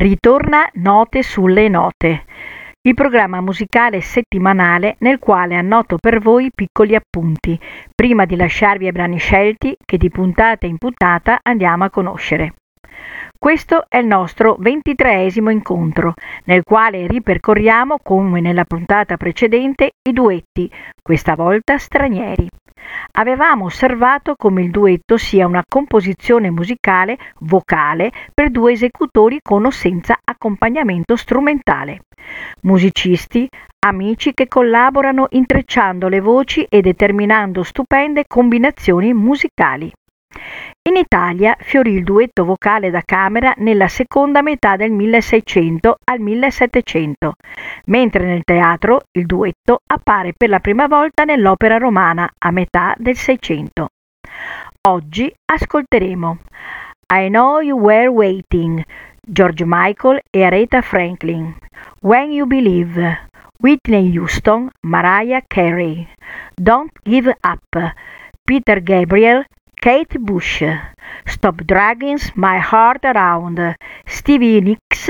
Ritorna Note sulle note, il programma musicale settimanale nel quale annoto per voi piccoli appunti, prima di lasciarvi ai brani scelti che di puntata in puntata andiamo a conoscere. Questo è il nostro ventitreesimo incontro, nel quale ripercorriamo, come nella puntata precedente, i duetti, questa volta stranieri. Avevamo osservato come il duetto sia una composizione musicale vocale per due esecutori con o senza accompagnamento strumentale. Musicisti, amici che collaborano intrecciando le voci e determinando stupende combinazioni musicali. In Italia fiorì il duetto vocale da camera nella seconda metà del 1600 al 1700, mentre nel teatro il duetto appare per la prima volta nell'opera romana a metà del Seicento. Oggi ascolteremo I Know You Were Waiting, George Michael e Aretha Franklin, When You Believe, Whitney Houston, Mariah Carey, Don't Give Up, Peter Gabriel, Kate Bush, Stop Dragging My Heart Around, Stevie Nicks,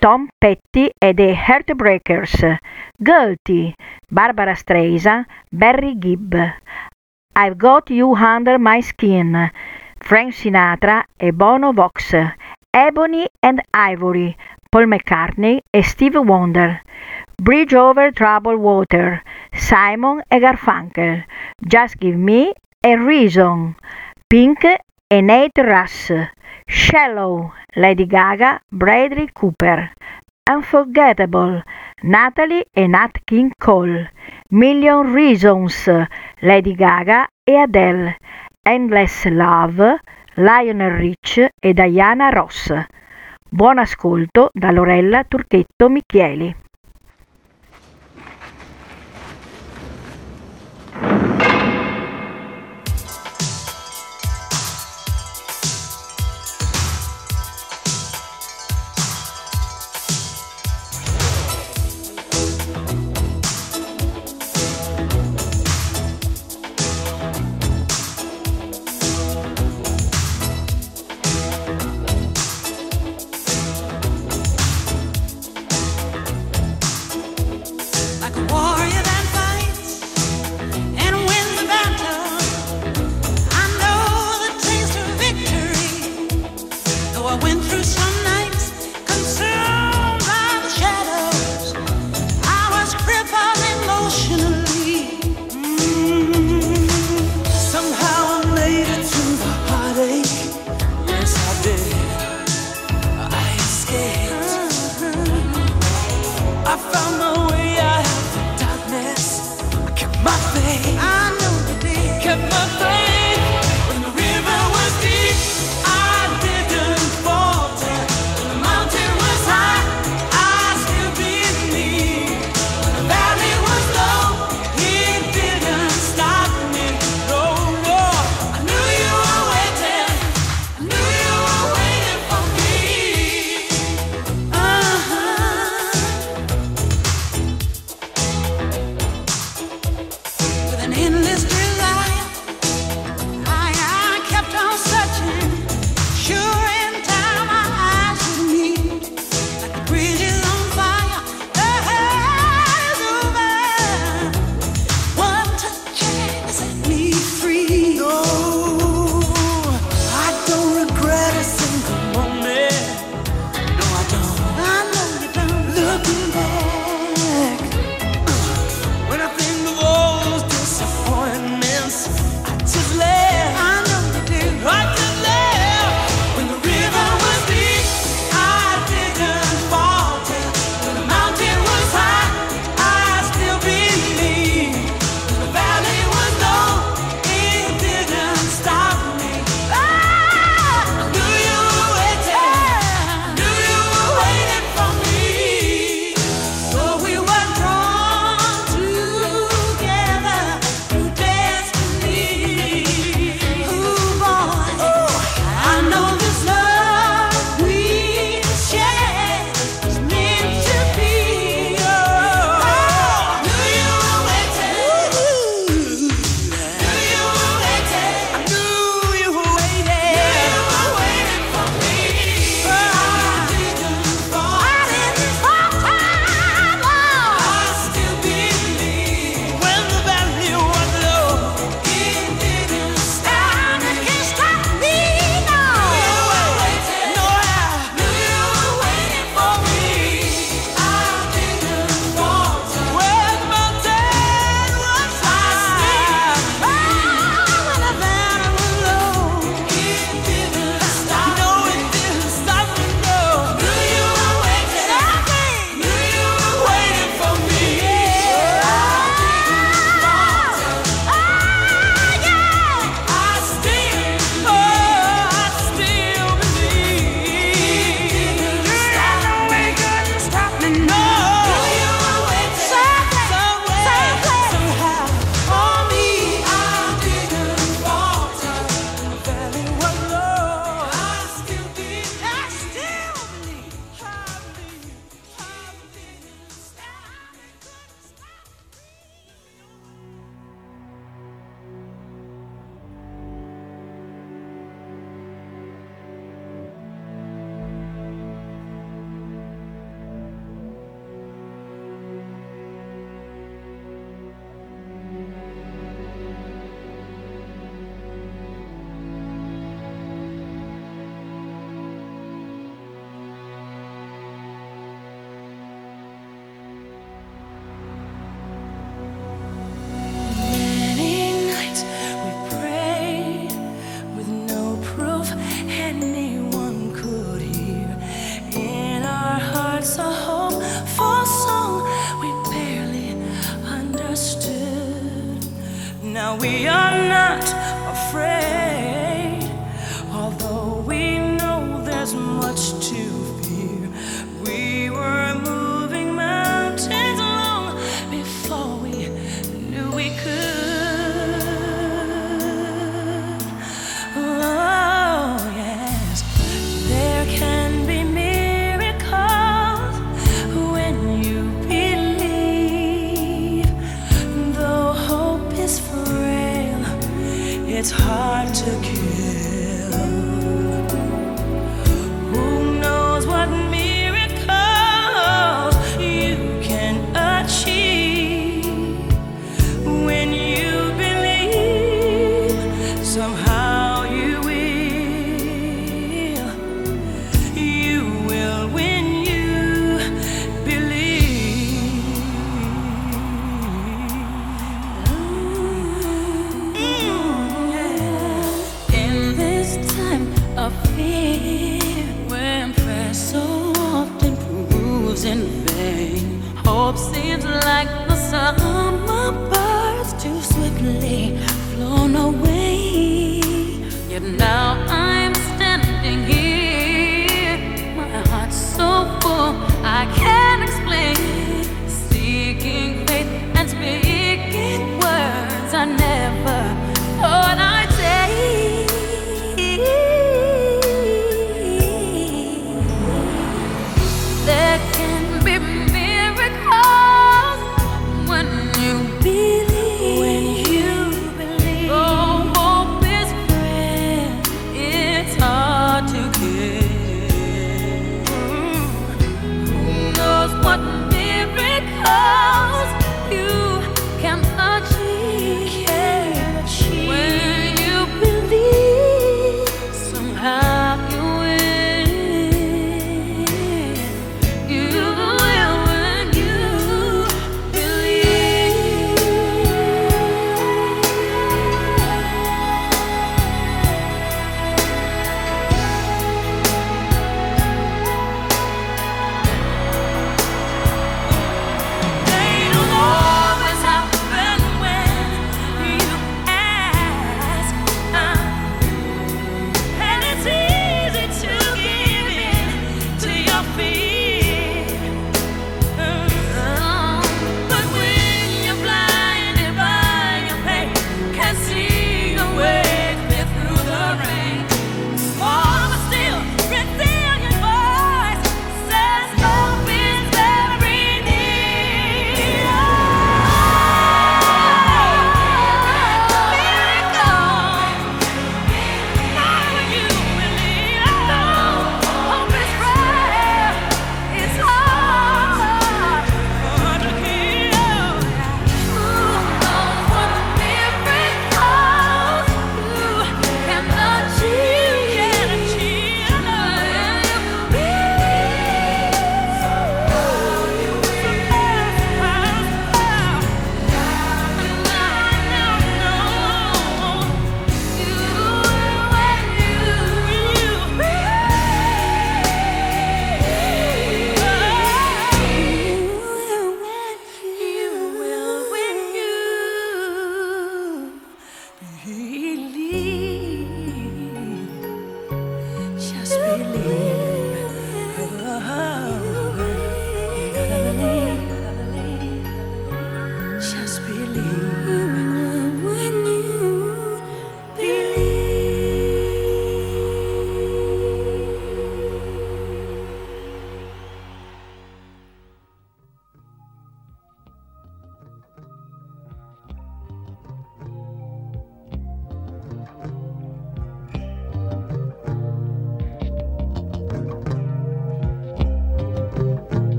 Tom Petty e The Heartbreakers, Guilty, Barbara Streisand, Barry Gibb, I've Got You Under My Skin, Frank Sinatra e Bono Vox, Ebony and Ivory, Paul McCartney e Steve Wonder, Bridge Over Troubled Water, Simon e Garfunkel, Just Give Me a Reason, Pink e Nate Russ, Shallow, Lady Gaga, Bradley Cooper, Unforgettable, Natalie e Nat King Cole, Million Reasons, Lady Gaga e Adele, Endless Love, Lionel Rich e Diana Ross. Buon ascolto da Lorella Turchetto Michieli. endless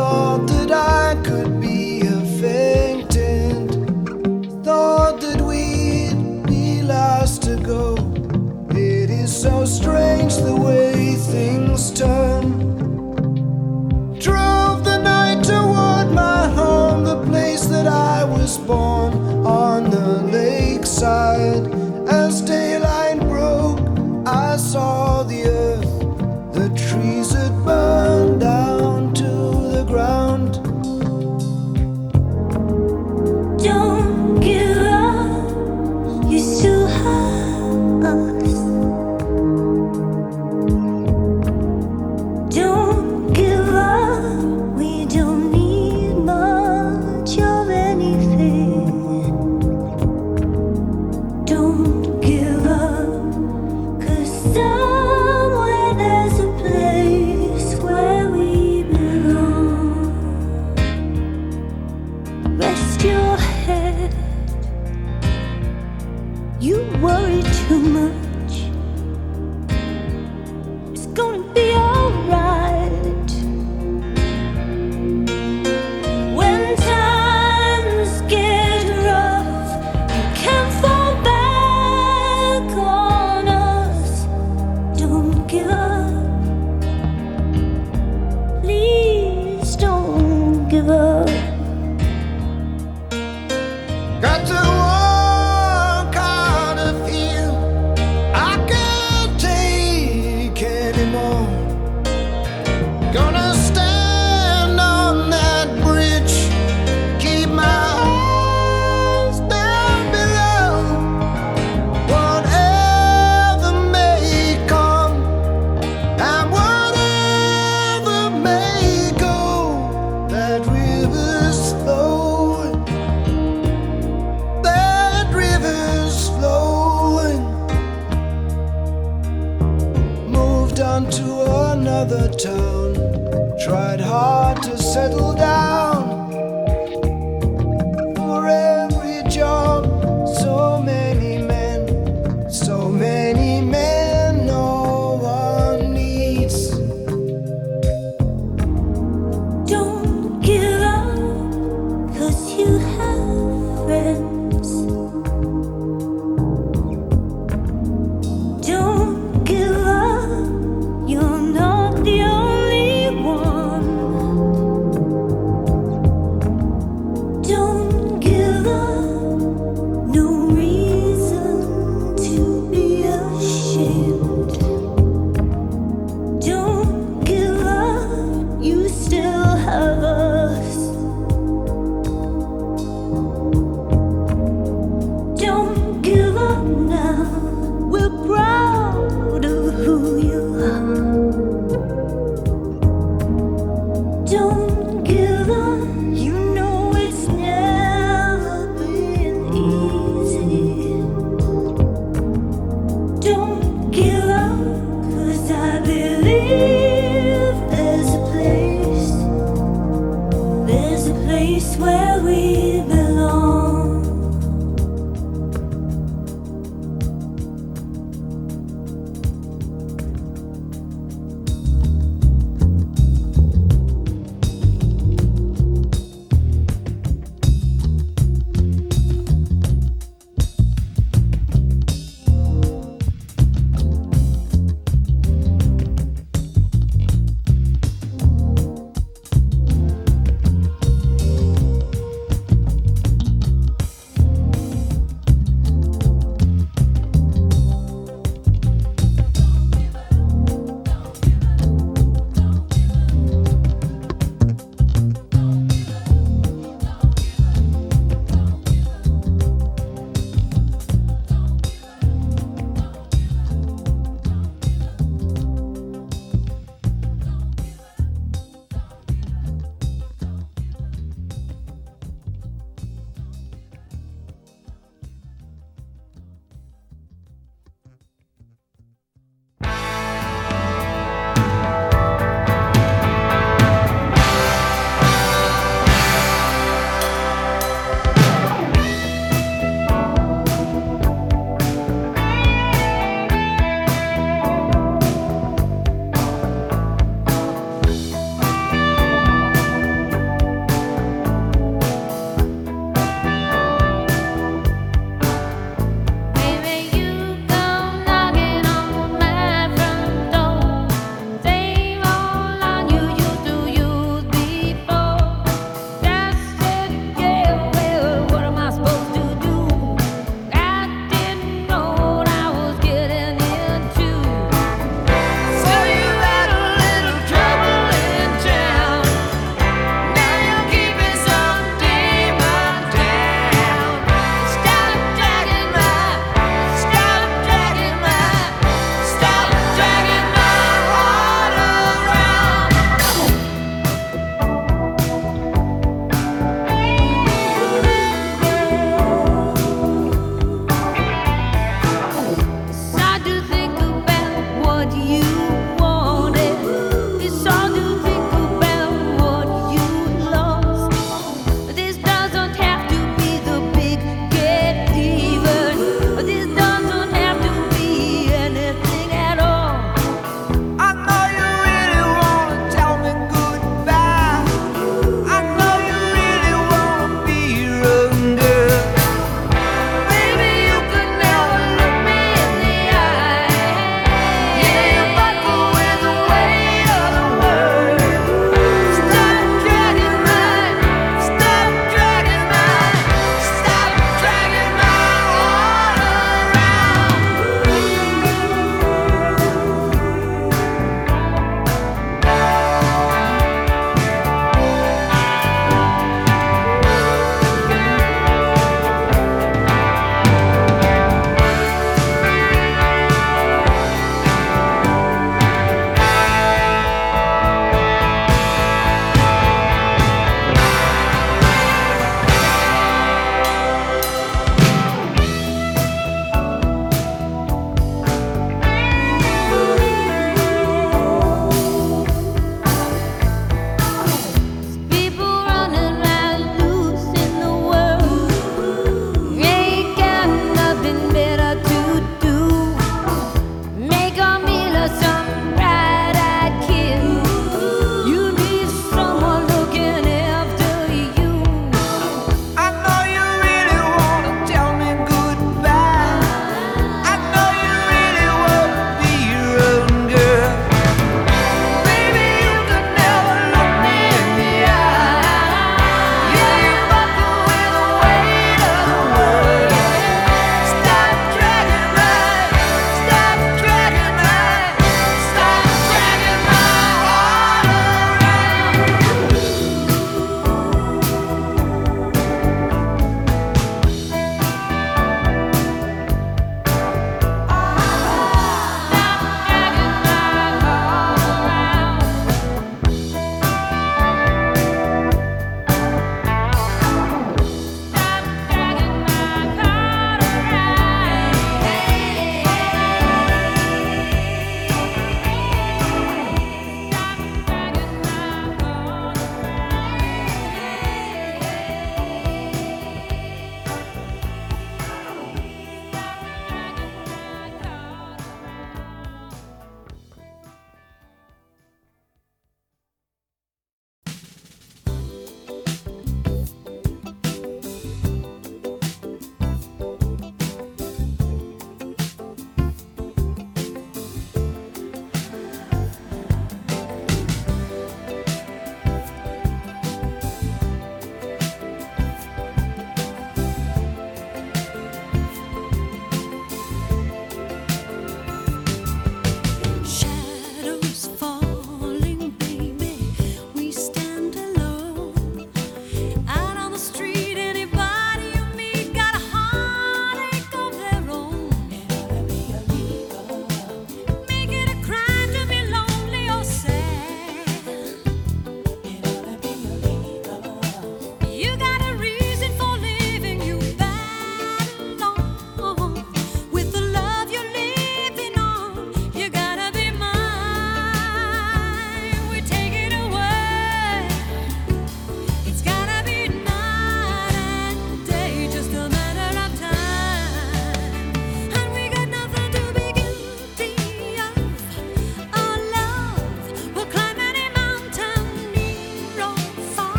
sol.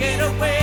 My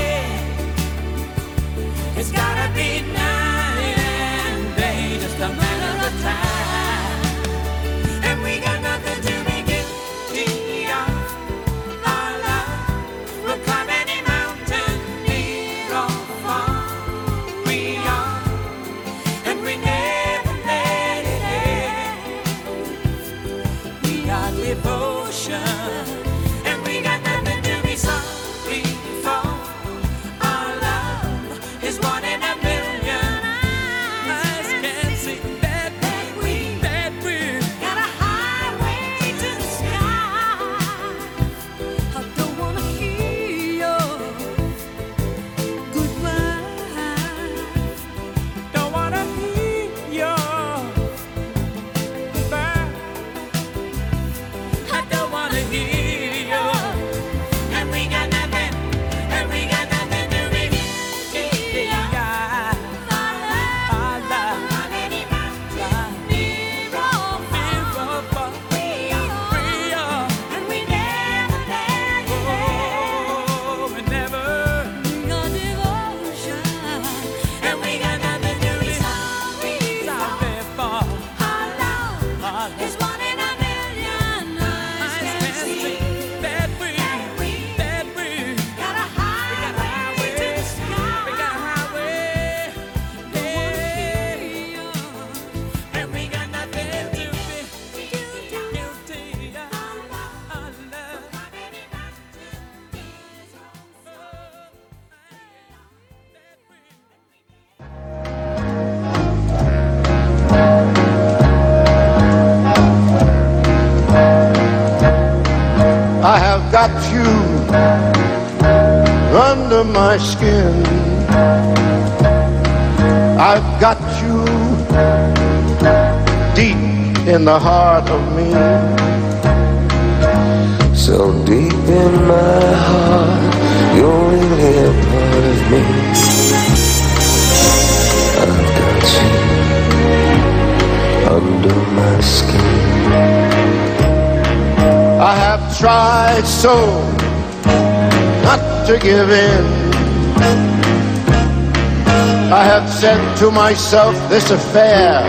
myself, this affair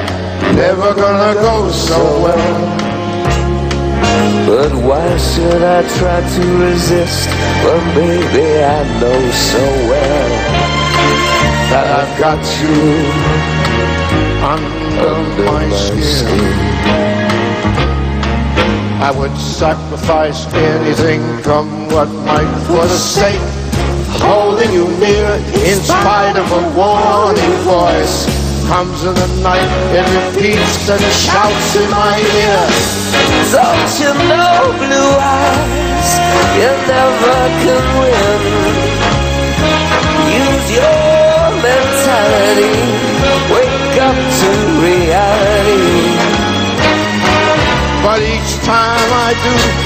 never gonna go so well. But why should I try to resist when baby I know so well that I've got you under, under my, my skin. skin. I would sacrifice anything from what might for the sake holding you near in spite of a warning voice. Comes in the night it repeats and shouts in my ear. Don't you know blue eyes you never can win. Use your mentality wake up to reality. But each time I do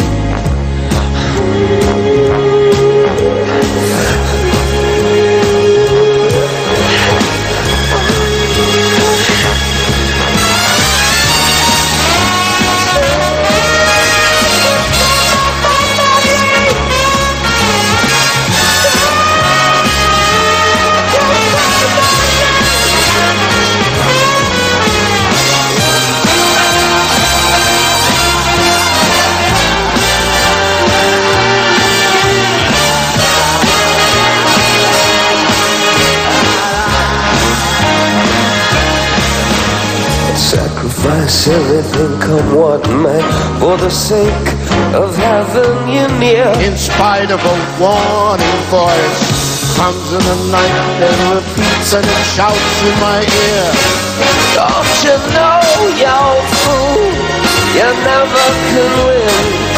Silly thing, come what may, for the sake of having you near. In spite of a warning voice, comes in the night and repeats and it shouts in my ear. Don't you know, you fool, you never can win.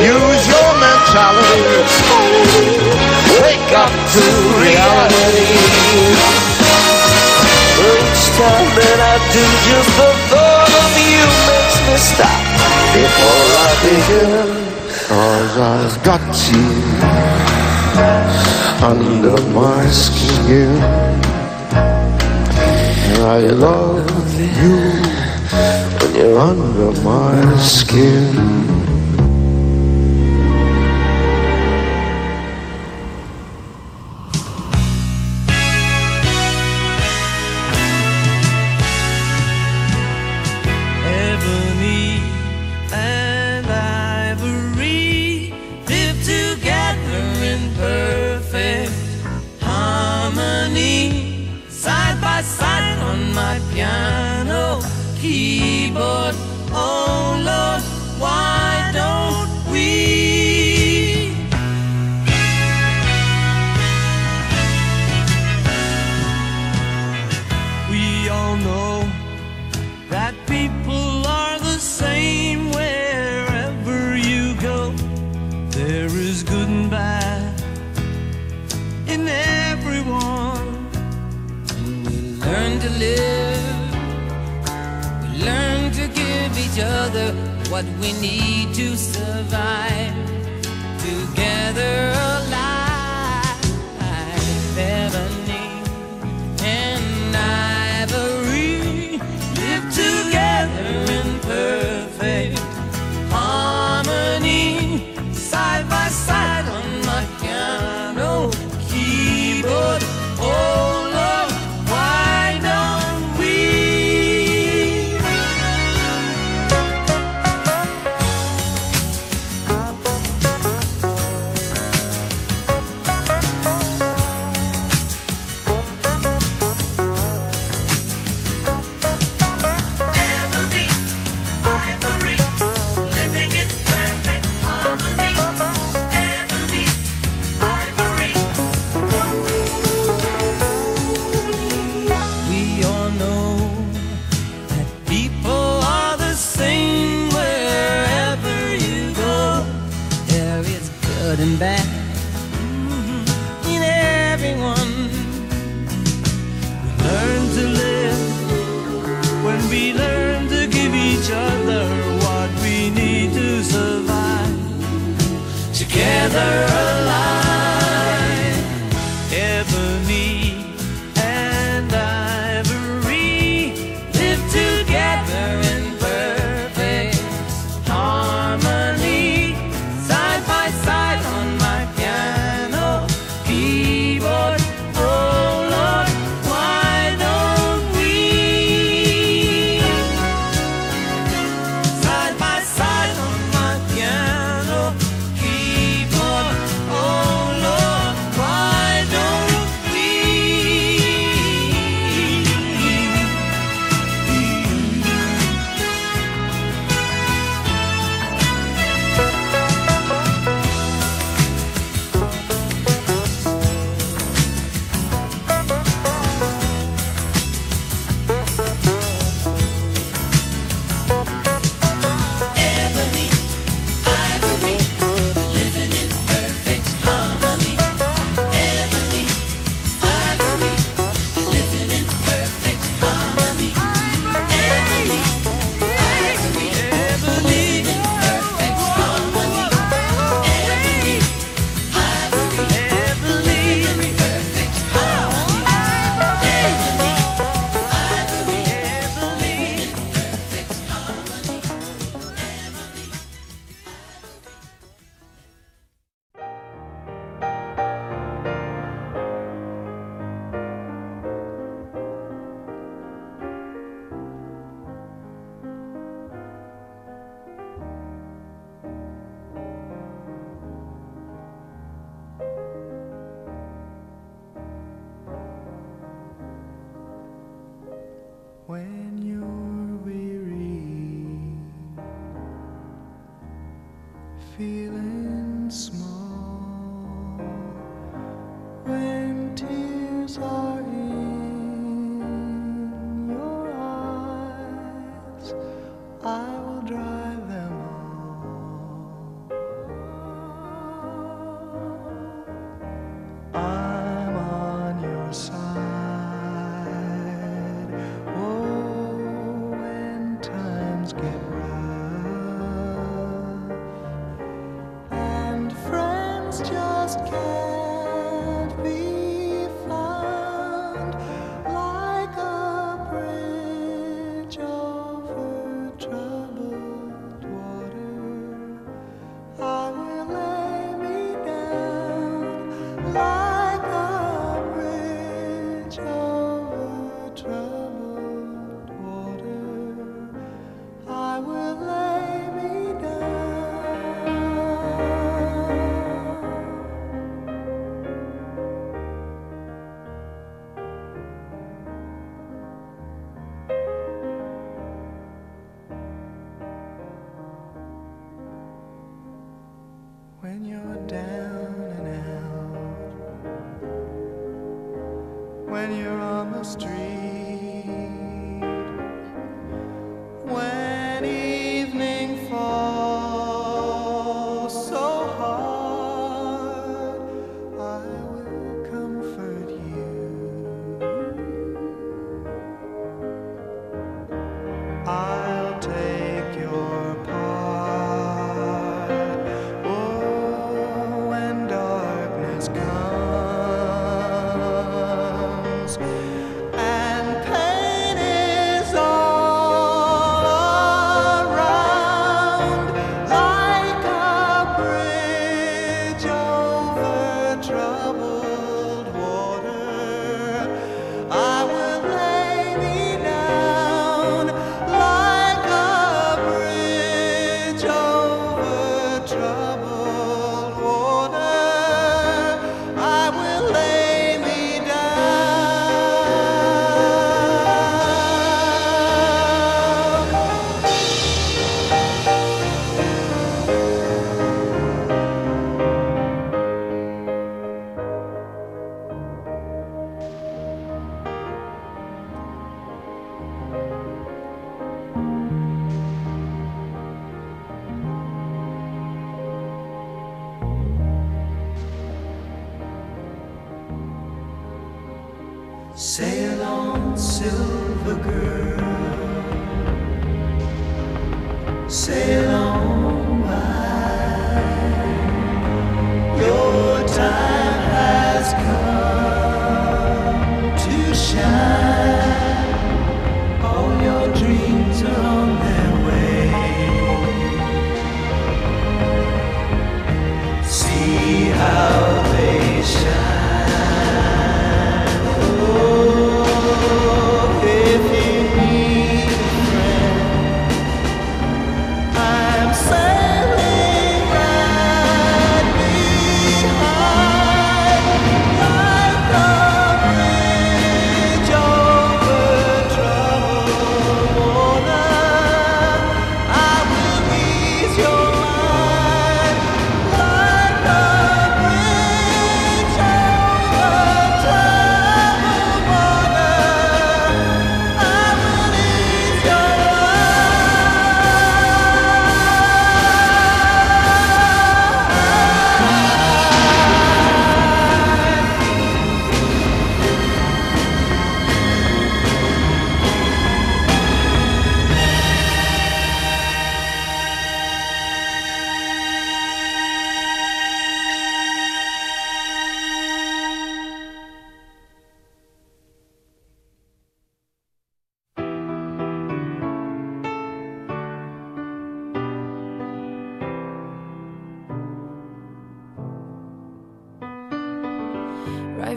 Use your mentality. Wake up to reality. Do, just the thought of you makes me stop before I begin. Cause I've got you under my skin. And I love you when you're under my skin.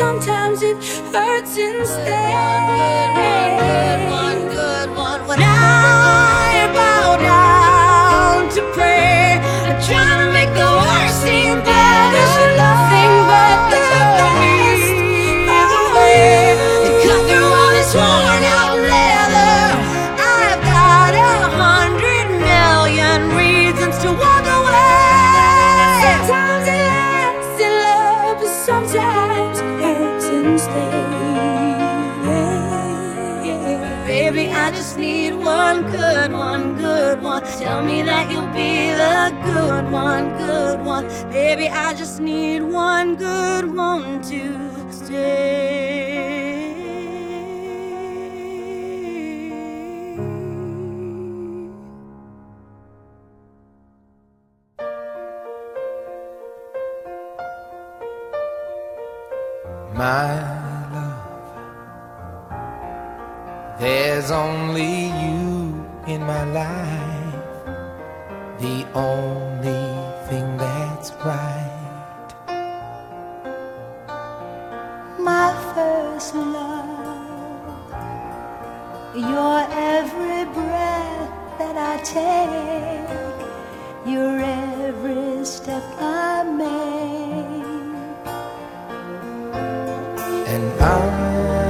Sometimes it hurts instead. One good, one good, one, when I Tell me that you'll be the good one, good one. Baby, I just need one good one to stay. my love. There's only you in my life, the only thing that's right. my first love. Your every breath that I take, your every step I make. And I,